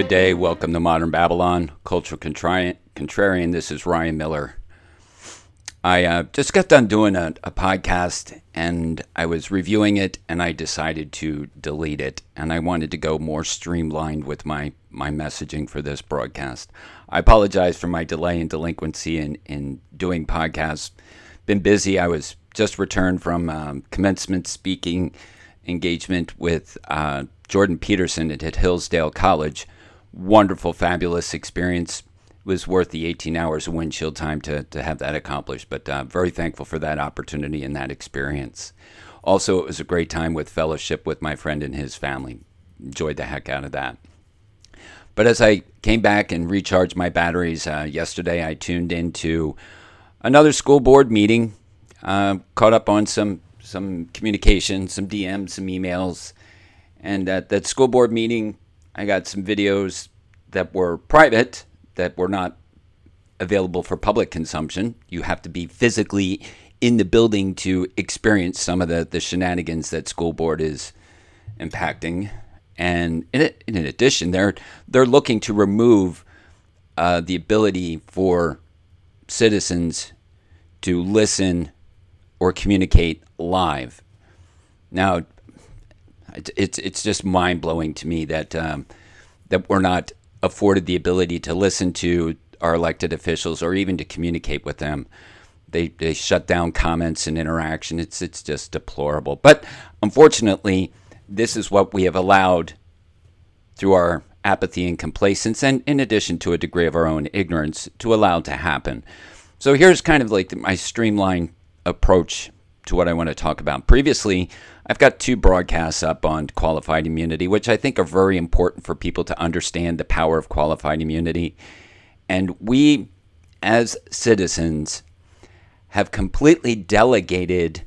Good day. Welcome to Modern Babylon, Cultural Contrarian. This is Ryan Miller. I uh, just got done doing a, a, podcast and I was reviewing it and I decided to delete it. And I wanted to go more streamlined with my, my messaging for this broadcast. I apologize for my delay and delinquency in, in doing podcasts. Been busy. I was just returned from um, commencement speaking engagement with uh, Jordan Peterson at Hillsdale College wonderful, fabulous experience. It was worth the 18 hours of windshield time to, to have that accomplished, but uh, very thankful for that opportunity and that experience. Also, it was a great time with fellowship with my friend and his family. Enjoyed the heck out of that. But as I came back and recharged my batteries uh, yesterday, I tuned into another school board meeting, uh, caught up on some some communication, some DMs, some emails, and at that school board meeting, I got some videos that were private that were not available for public consumption. You have to be physically in the building to experience some of the, the shenanigans that school board is impacting. And in, in addition, they're they're looking to remove uh, the ability for citizens to listen or communicate live. Now, it's it's just mind blowing to me that um, that we're not afforded the ability to listen to our elected officials or even to communicate with them. They they shut down comments and interaction. It's it's just deplorable. But unfortunately, this is what we have allowed through our apathy and complacence, and in addition to a degree of our own ignorance, to allow to happen. So here's kind of like my streamlined approach to what I want to talk about. Previously, I've got two broadcasts up on qualified immunity, which I think are very important for people to understand the power of qualified immunity. And we, as citizens, have completely delegated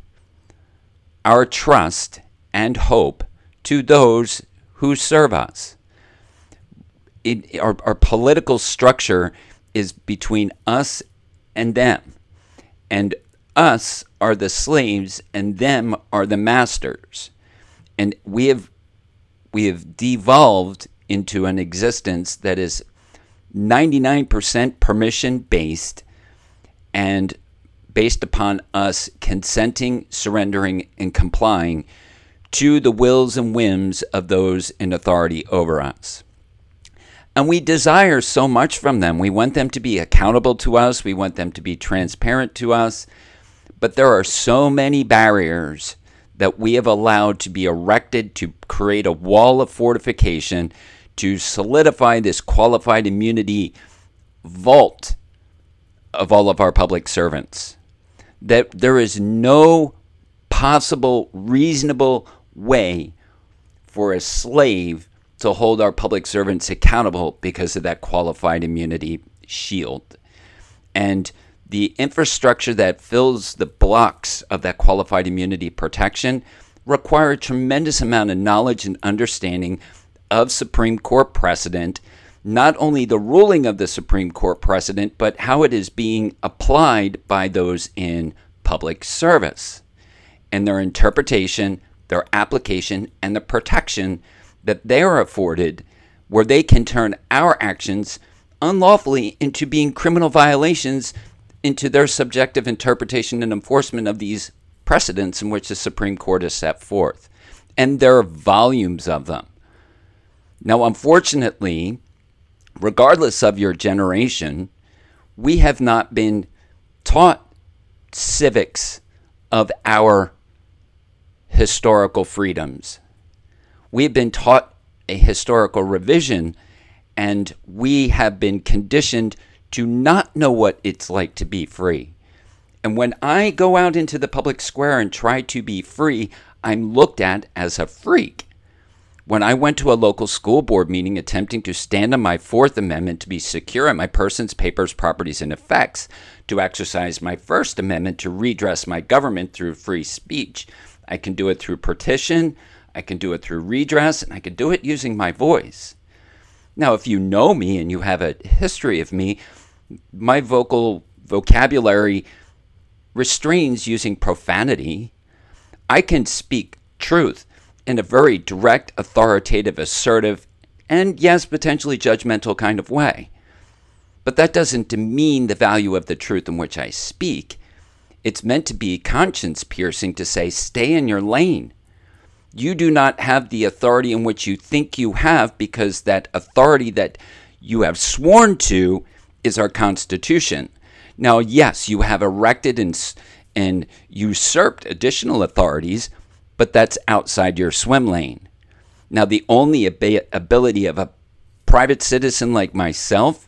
our trust and hope to those who serve us. It, our, our political structure is between us and them. And us are the slaves and them are the masters. And we have we have devolved into an existence that is 99% permission based and based upon us consenting, surrendering, and complying to the wills and whims of those in authority over us. And we desire so much from them. We want them to be accountable to us, we want them to be transparent to us. But there are so many barriers that we have allowed to be erected to create a wall of fortification to solidify this qualified immunity vault of all of our public servants. That there is no possible, reasonable way for a slave to hold our public servants accountable because of that qualified immunity shield. And the infrastructure that fills the blocks of that qualified immunity protection require a tremendous amount of knowledge and understanding of Supreme Court precedent, not only the ruling of the Supreme Court precedent, but how it is being applied by those in public service and their interpretation, their application, and the protection that they are afforded, where they can turn our actions unlawfully into being criminal violations into their subjective interpretation and enforcement of these precedents in which the Supreme Court has set forth. And there are volumes of them. Now, unfortunately, regardless of your generation, we have not been taught civics of our historical freedoms. We have been taught a historical revision, and we have been conditioned do not know what it's like to be free. And when I go out into the public square and try to be free, I'm looked at as a freak. When I went to a local school board meeting attempting to stand on my Fourth Amendment to be secure in my persons, papers, properties, and effects, to exercise my First Amendment to redress my government through free speech, I can do it through petition, I can do it through redress, and I can do it using my voice. Now, if you know me and you have a history of me, my vocal vocabulary restrains using profanity. I can speak truth in a very direct, authoritative, assertive, and yes, potentially judgmental kind of way. But that doesn't demean the value of the truth in which I speak. It's meant to be conscience piercing to say, stay in your lane. You do not have the authority in which you think you have because that authority that you have sworn to is our Constitution. Now, yes, you have erected and, and usurped additional authorities, but that's outside your swim lane. Now, the only ab- ability of a private citizen like myself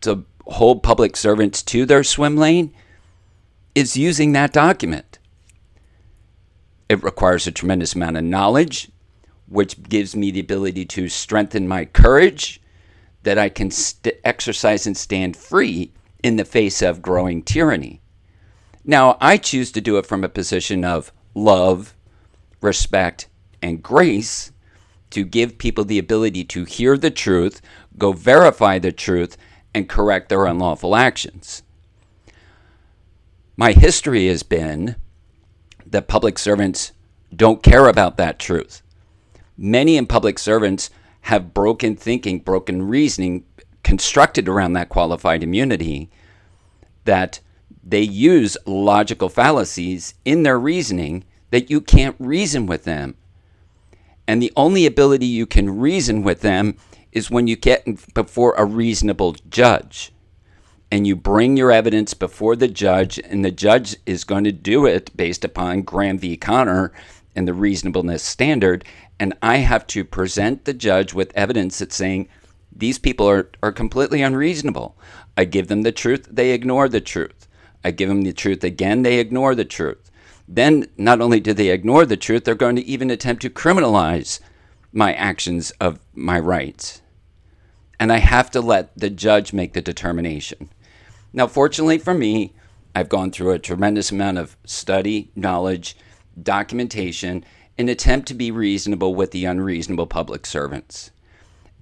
to hold public servants to their swim lane is using that document. It requires a tremendous amount of knowledge, which gives me the ability to strengthen my courage that I can st- exercise and stand free in the face of growing tyranny. Now, I choose to do it from a position of love, respect, and grace to give people the ability to hear the truth, go verify the truth, and correct their unlawful actions. My history has been that public servants don't care about that truth. Many in public servants have broken thinking, broken reasoning constructed around that qualified immunity that they use logical fallacies in their reasoning that you can't reason with them. And the only ability you can reason with them is when you get before a reasonable judge and you bring your evidence before the judge, and the judge is going to do it based upon Graham v. Connor and the reasonableness standard. And I have to present the judge with evidence that's saying these people are, are completely unreasonable. I give them the truth, they ignore the truth. I give them the truth again, they ignore the truth. Then, not only do they ignore the truth, they're going to even attempt to criminalize my actions of my rights and I have to let the judge make the determination. Now, fortunately for me, I've gone through a tremendous amount of study, knowledge, documentation, an attempt to be reasonable with the unreasonable public servants.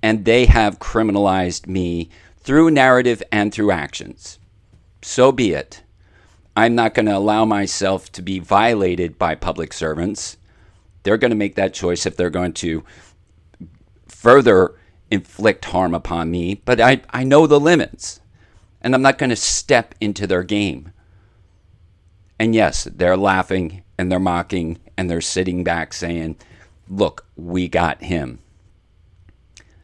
And they have criminalized me through narrative and through actions. So be it. I'm not going to allow myself to be violated by public servants. They're going to make that choice if they're going to further inflict harm upon me, but I, I know the limits and I'm not going to step into their game. And yes, they're laughing and they're mocking and they're sitting back saying, Look, we got him.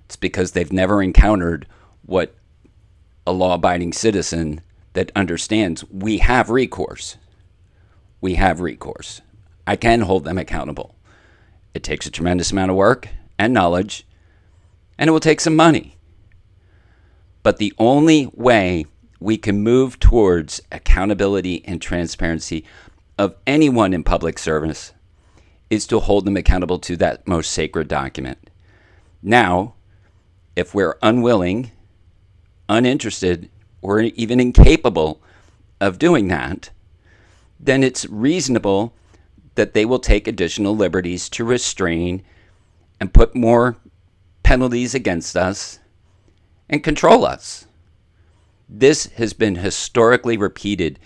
It's because they've never encountered what a law abiding citizen that understands we have recourse. We have recourse. I can hold them accountable. It takes a tremendous amount of work and knowledge and it will take some money. But the only way we can move towards accountability and transparency of anyone in public service is to hold them accountable to that most sacred document. Now, if we're unwilling, uninterested, or even incapable of doing that, then it's reasonable that they will take additional liberties to restrain and put more penalties against us and control us. This has been historically repeated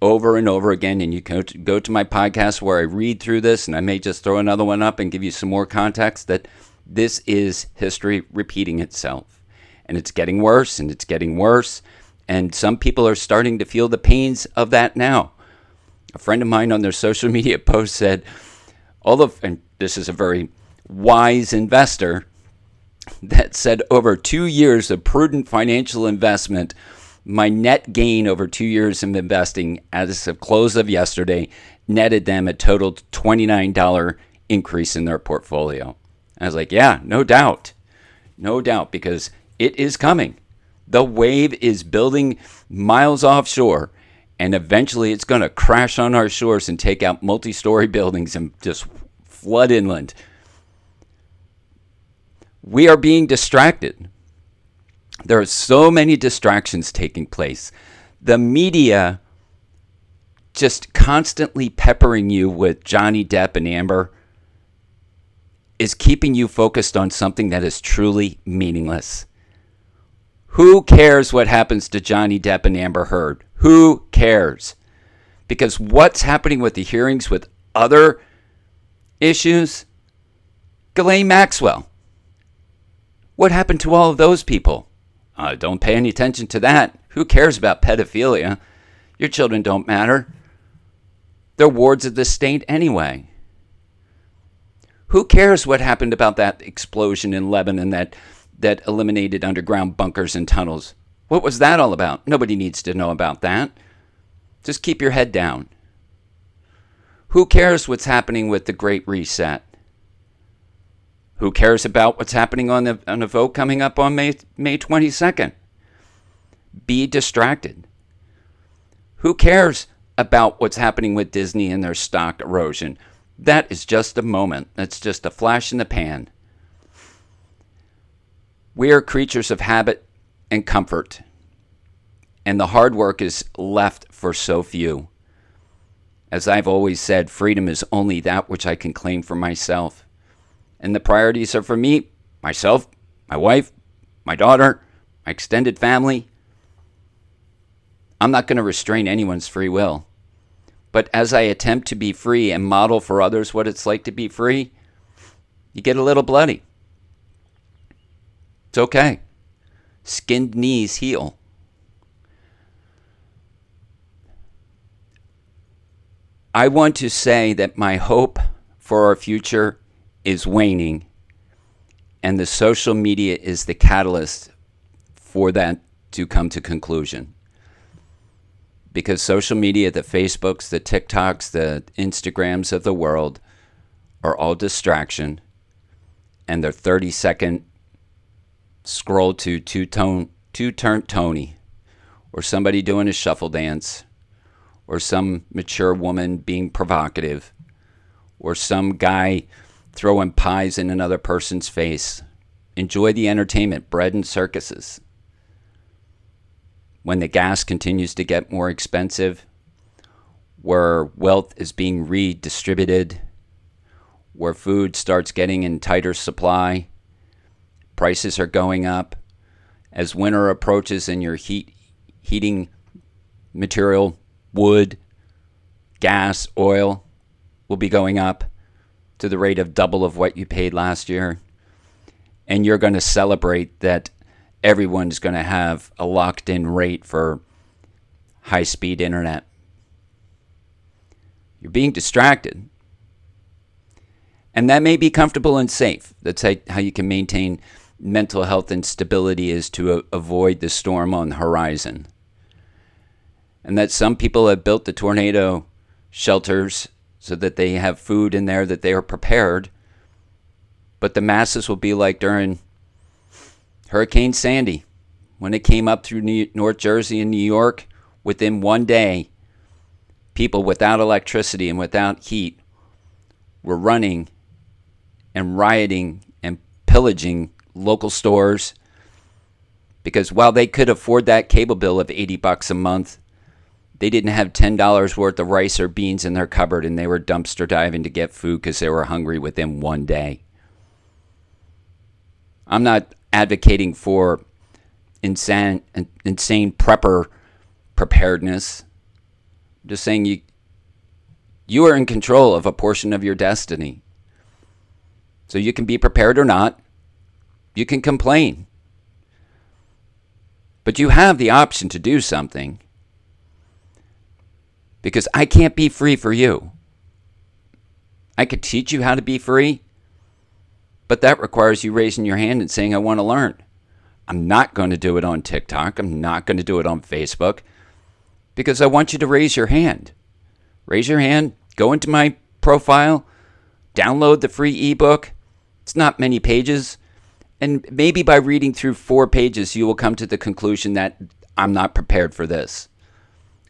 over and over again. And you can go to my podcast where I read through this, and I may just throw another one up and give you some more context that this is history repeating itself. And it's getting worse and it's getting worse. And some people are starting to feel the pains of that now. A friend of mine on their social media post said, all of, and this is a very wise investor, that said over two years of prudent financial investment, my net gain over two years of investing as of close of yesterday netted them a total $29 increase in their portfolio. I was like, yeah, no doubt. No doubt, because it is coming. The wave is building miles offshore, and eventually it's going to crash on our shores and take out multi story buildings and just flood inland we are being distracted. There are so many distractions taking place. The media just constantly peppering you with Johnny Depp and Amber is keeping you focused on something that is truly meaningless. Who cares what happens to Johnny Depp and Amber Heard? Who cares? Because what's happening with the hearings with other issues? Ghislaine Maxwell What happened to all of those people? Uh, don't pay any attention to that. Who cares about pedophilia? Your children don't matter. They're wards of the state anyway. Who cares what happened about that explosion in Lebanon that, that eliminated underground bunkers and tunnels? What was that all about? Nobody needs to know about that. Just keep your head down. Who cares what's happening with the Great Reset? Who cares about what's happening on the, on the vote coming up on May, May 22nd? Be distracted. Who cares about what's happening with Disney and their stock erosion? That is just a moment. That's just a flash in the pan. We are creatures of habit and comfort, and the hard work is left for so few. As I've always said, freedom is only that which I can claim for myself. And the priorities are for me, myself, my wife, my daughter, my extended family. I'm not going to restrain anyone's free will. But as I attempt to be free and model for others what it's like to be free, you get a little bloody. It's okay. Skinned knees heal. I want to say that my hope for our future is waning, and the social media is the catalyst for that to come to conclusion. Because social media, the Facebooks, the TikToks, the Instagrams of the world are all distraction, and they're 30 second scroll to two tone two turn Tony or somebody doing a shuffle dance or some mature woman being provocative, or some guy throwing pies in another person's face. Enjoy the entertainment, bread and circuses. When the gas continues to get more expensive, where wealth is being redistributed, where food starts getting in tighter supply, prices are going up. As winter approaches and your heat heating material wood, gas, oil will be going up to the rate of double of what you paid last year. And you're going to celebrate that everyone's going to have a locked in rate for high speed internet. You're being distracted. And that may be comfortable and safe. That's how you can maintain mental health and stability is to avoid the storm on the horizon and that some people have built the tornado shelters so that they have food in there that they are prepared. But the masses will be like during Hurricane Sandy when it came up through New- North Jersey and New York within one day. People without electricity and without heat were running and rioting and pillaging local stores because while they could afford that cable bill of 80 bucks a month they didn't have $10 worth of rice or beans in their cupboard and they were dumpster diving to get food because they were hungry within one day. I'm not advocating for insane, insane prepper preparedness. Just saying you, you are in control of a portion of your destiny. So you can be prepared or not. You can complain. But you have the option to do something because I can't be free for you. I could teach you how to be free, but that requires you raising your hand and saying, I want to learn. I'm not going to do it on TikTok. I'm not going to do it on Facebook because I want you to raise your hand. Raise your hand, go into my profile, download the free ebook. It's not many pages. And maybe by reading through four pages, you will come to the conclusion that I'm not prepared for this.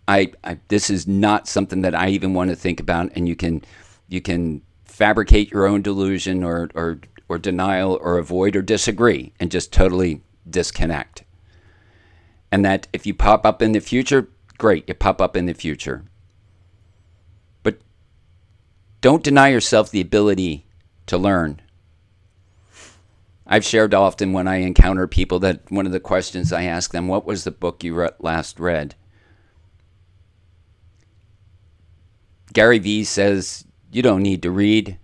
I, I this is not something that I even want to think about, and you can you can fabricate your own delusion or or or denial or avoid or disagree and just totally disconnect. And that if you pop up in the future, great, you pop up in the future. But don't deny yourself the ability to learn. I've shared often when I encounter people that one of the questions I ask them, what was the book you re- last read? Gary Vee says you don't need to read.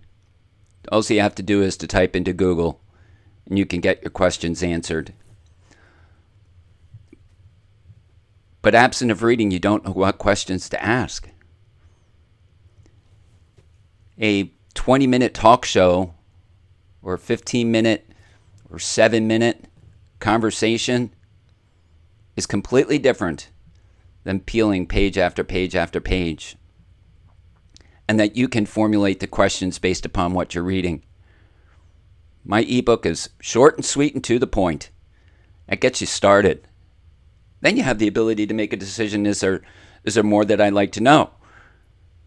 All you have to do is to type into Google and you can get your questions answered. But absent of reading, you don't know what questions to ask. A 20 minute talk show or 15 minute or 7 minute conversation is completely different than peeling page after page after page. And that you can formulate the questions based upon what you're reading. My ebook is short and sweet and to the point. It gets you started. Then you have the ability to make a decision is there is there more that I'd like to know?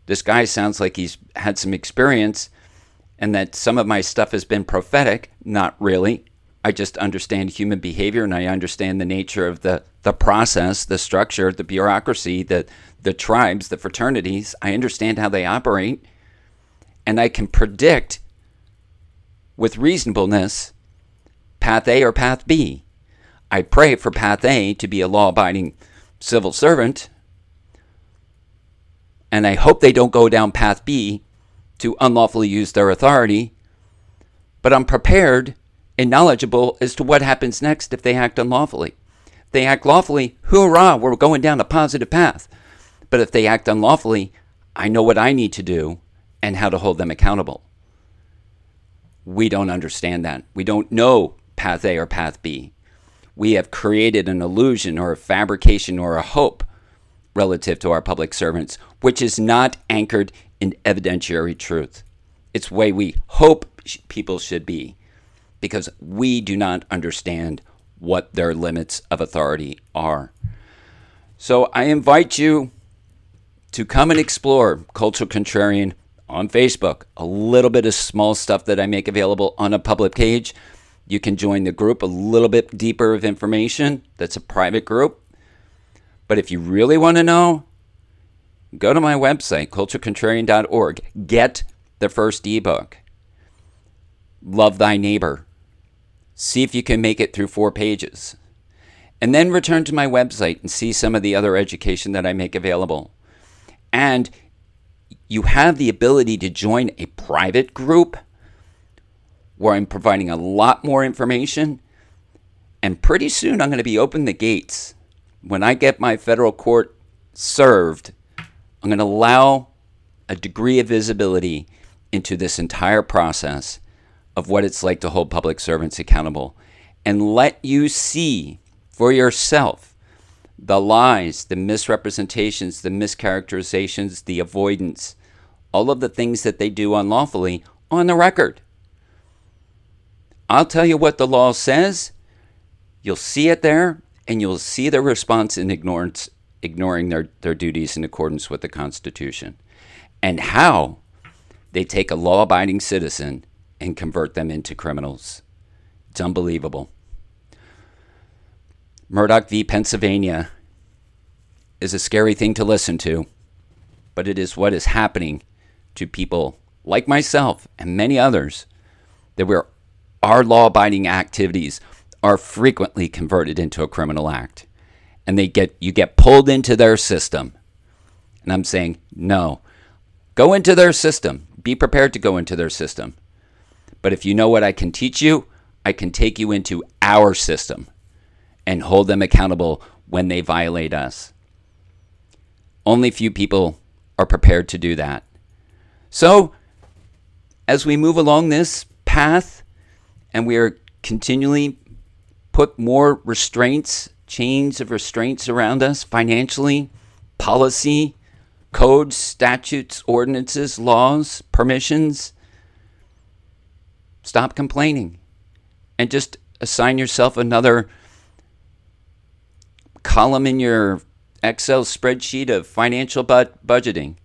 This guy sounds like he's had some experience and that some of my stuff has been prophetic. Not really. I just understand human behavior and I understand the nature of the, the process, the structure, the bureaucracy, the, the tribes, the fraternities. I understand how they operate. And I can predict with reasonableness path A or path B. I pray for path A to be a law abiding civil servant. And I hope they don't go down path B to unlawfully use their authority. But I'm prepared and knowledgeable as to what happens next if they act unlawfully. They act lawfully, hoorah, we're going down a positive path. But if they act unlawfully, I know what I need to do and how to hold them accountable. We don't understand that. We don't know path A or path B. We have created an illusion or a fabrication or a hope relative to our public servants, which is not anchored in evidentiary truth. It's the way we hope people should be because we do not understand what their limits of authority are. So I invite you to come and explore Cultural Contrarian on Facebook. A little bit of small stuff that I make available on a public page. You can join the group a little bit deeper of information. That's a private group. But if you really want to know, go to my website, culturalcontrarian.org. Get the first ebook. Love Thy Neighbor. See if you can make it through four pages. And then return to my website and see some of the other education that I make available. And you have the ability to join a private group where I'm providing a lot more information. And pretty soon I'm going to be opening the gates. When I get my federal court served, I'm going to allow a degree of visibility into this entire process of what it's like to hold public servants accountable and let you see for yourself the lies, the misrepresentations, the mischaracterizations, the avoidance, all of the things that they do unlawfully on the record. I'll tell you what the law says. You'll see it there, and you'll see their response in ignorance, ignoring their, their duties in accordance with the Constitution, and how they take a law abiding citizen and convert them into criminals. It's unbelievable. Murdock v. Pennsylvania is a scary thing to listen to, but it is what is happening to people like myself and many others that where our law abiding activities are frequently converted into a criminal act and they get you get pulled into their system and i'm saying no go into their system be prepared to go into their system but if you know what i can teach you i can take you into our system and hold them accountable when they violate us. Only few people are prepared to do that. So, as we move along this path and we are continually put more restraints, chains of restraints around us financially, policy, codes, statutes, ordinances, laws, permissions, stop complaining and just assign yourself another column in your Excel spreadsheet of financial budgeting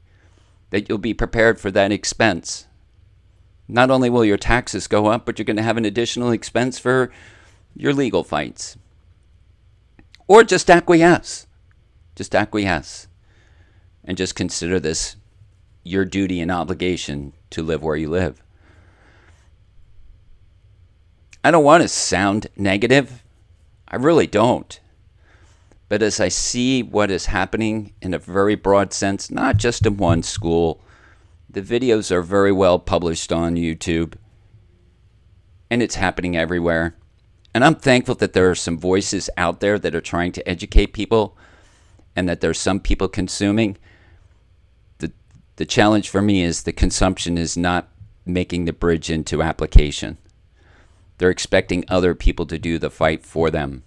that you'll be prepared for that expense. Not only will your taxes go up, but you're going to have an additional expense for your legal fights. Or just acquiesce. Just acquiesce. And just consider this your duty and obligation to live where you live. I don't want to sound negative. I really don't. But as I see what is happening in a very broad sense, not just in one school, the videos are very well published on YouTube. and it's happening everywhere. And I'm thankful that there are some voices out there that are trying to educate people and that there's some people consuming. The, the challenge for me is the consumption is not making the bridge into application. They're expecting other people to do the fight for them.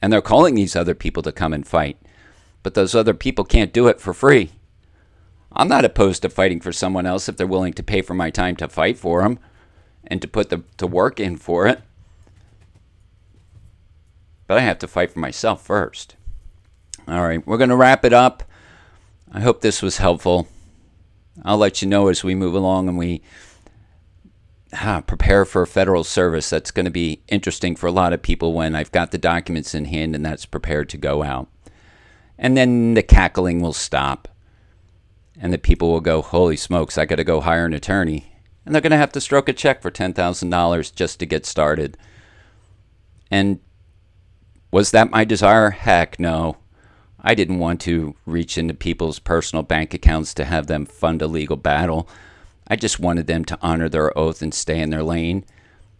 And they're calling these other people to come and fight. But those other people can't do it for free. I'm not opposed to fighting for someone else if they're willing to pay for my time to fight for them and to put the to work in for it. But I have to fight for myself first. All right, we're going to wrap it up. I hope this was helpful. I'll let you know as we move along and we prepare for federal service. That's going to be interesting for a lot of people when I've got the documents in hand and that's prepared to go out. And then the cackling will stop. And the people will go, Holy smokes, I got to go hire an attorney. And they're going to have to stroke a check for $10,000 just to get started. And was that my desire? Heck no. I didn't want to reach into people's personal bank accounts to have them fund a legal battle. I just wanted them to honor their oath and stay in their lane.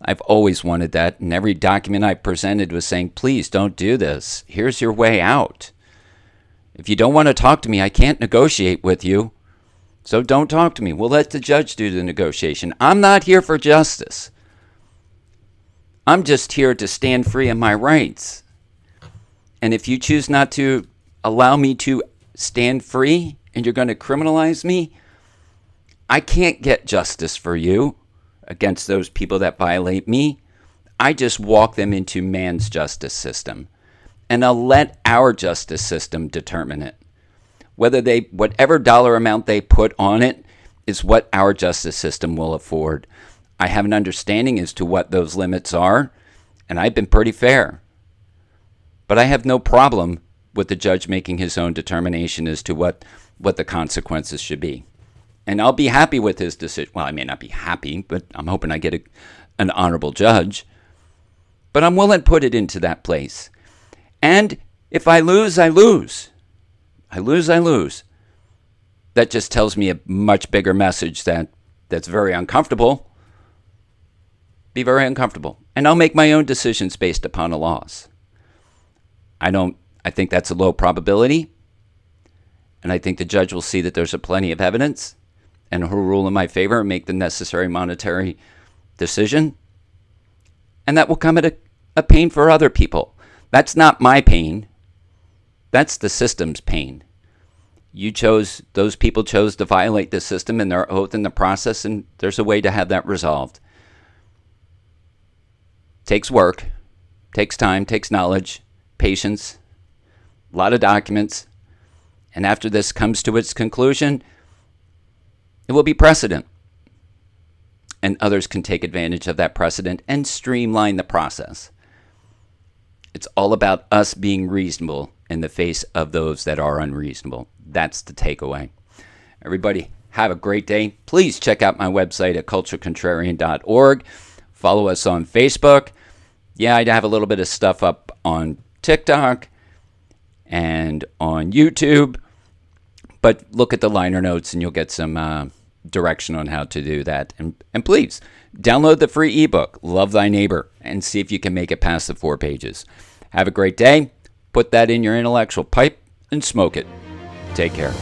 I've always wanted that, and every document I presented was saying, please don't do this. Here's your way out. If you don't want to talk to me, I can't negotiate with you. So don't talk to me. We'll let the judge do the negotiation. I'm not here for justice. I'm just here to stand free in my rights. And if you choose not to allow me to stand free and you're going to criminalize me, I can't get justice for you against those people that violate me. I just walk them into man's justice system. And I'll let our justice system determine it. Whether they, whatever dollar amount they put on it, is what our justice system will afford. I have an understanding as to what those limits are, and I've been pretty fair. But I have no problem with the judge making his own determination as to what, what the consequences should be and I'll be happy with his decision. Well, I may not be happy, but I'm hoping I get a, an honorable judge. But I'm willing to put it into that place. And if I lose, I lose. I lose, I lose. That just tells me a much bigger message that that's very uncomfortable. Be very uncomfortable. And I'll make my own decisions based upon a loss. I don't I think that's a low probability. And I think the judge will see that there's a plenty of evidence and who rule in my favor and make the necessary monetary decision. And that will come at a, a pain for other people. That's not my pain. That's the system's pain. You chose, those people chose to violate the system and their oath in the process, and there's a way to have that resolved. Takes work, takes time, takes knowledge, patience, a lot of documents. And after this comes to its conclusion, it will be precedent. And others can take advantage of that precedent and streamline the process. It's all about us being reasonable in the face of those that are unreasonable. That's the takeaway. Everybody, have a great day. Please check out my website at culturalcontrarian.org. Follow us on Facebook. Yeah, I have a little bit of stuff up on TikTok and on YouTube. But look at the liner notes and you'll get some uh, direction on how to do that. And, and please download the free ebook, Love Thy Neighbor, and see if you can make it past the four pages. Have a great day. Put that in your intellectual pipe and smoke it. Take care.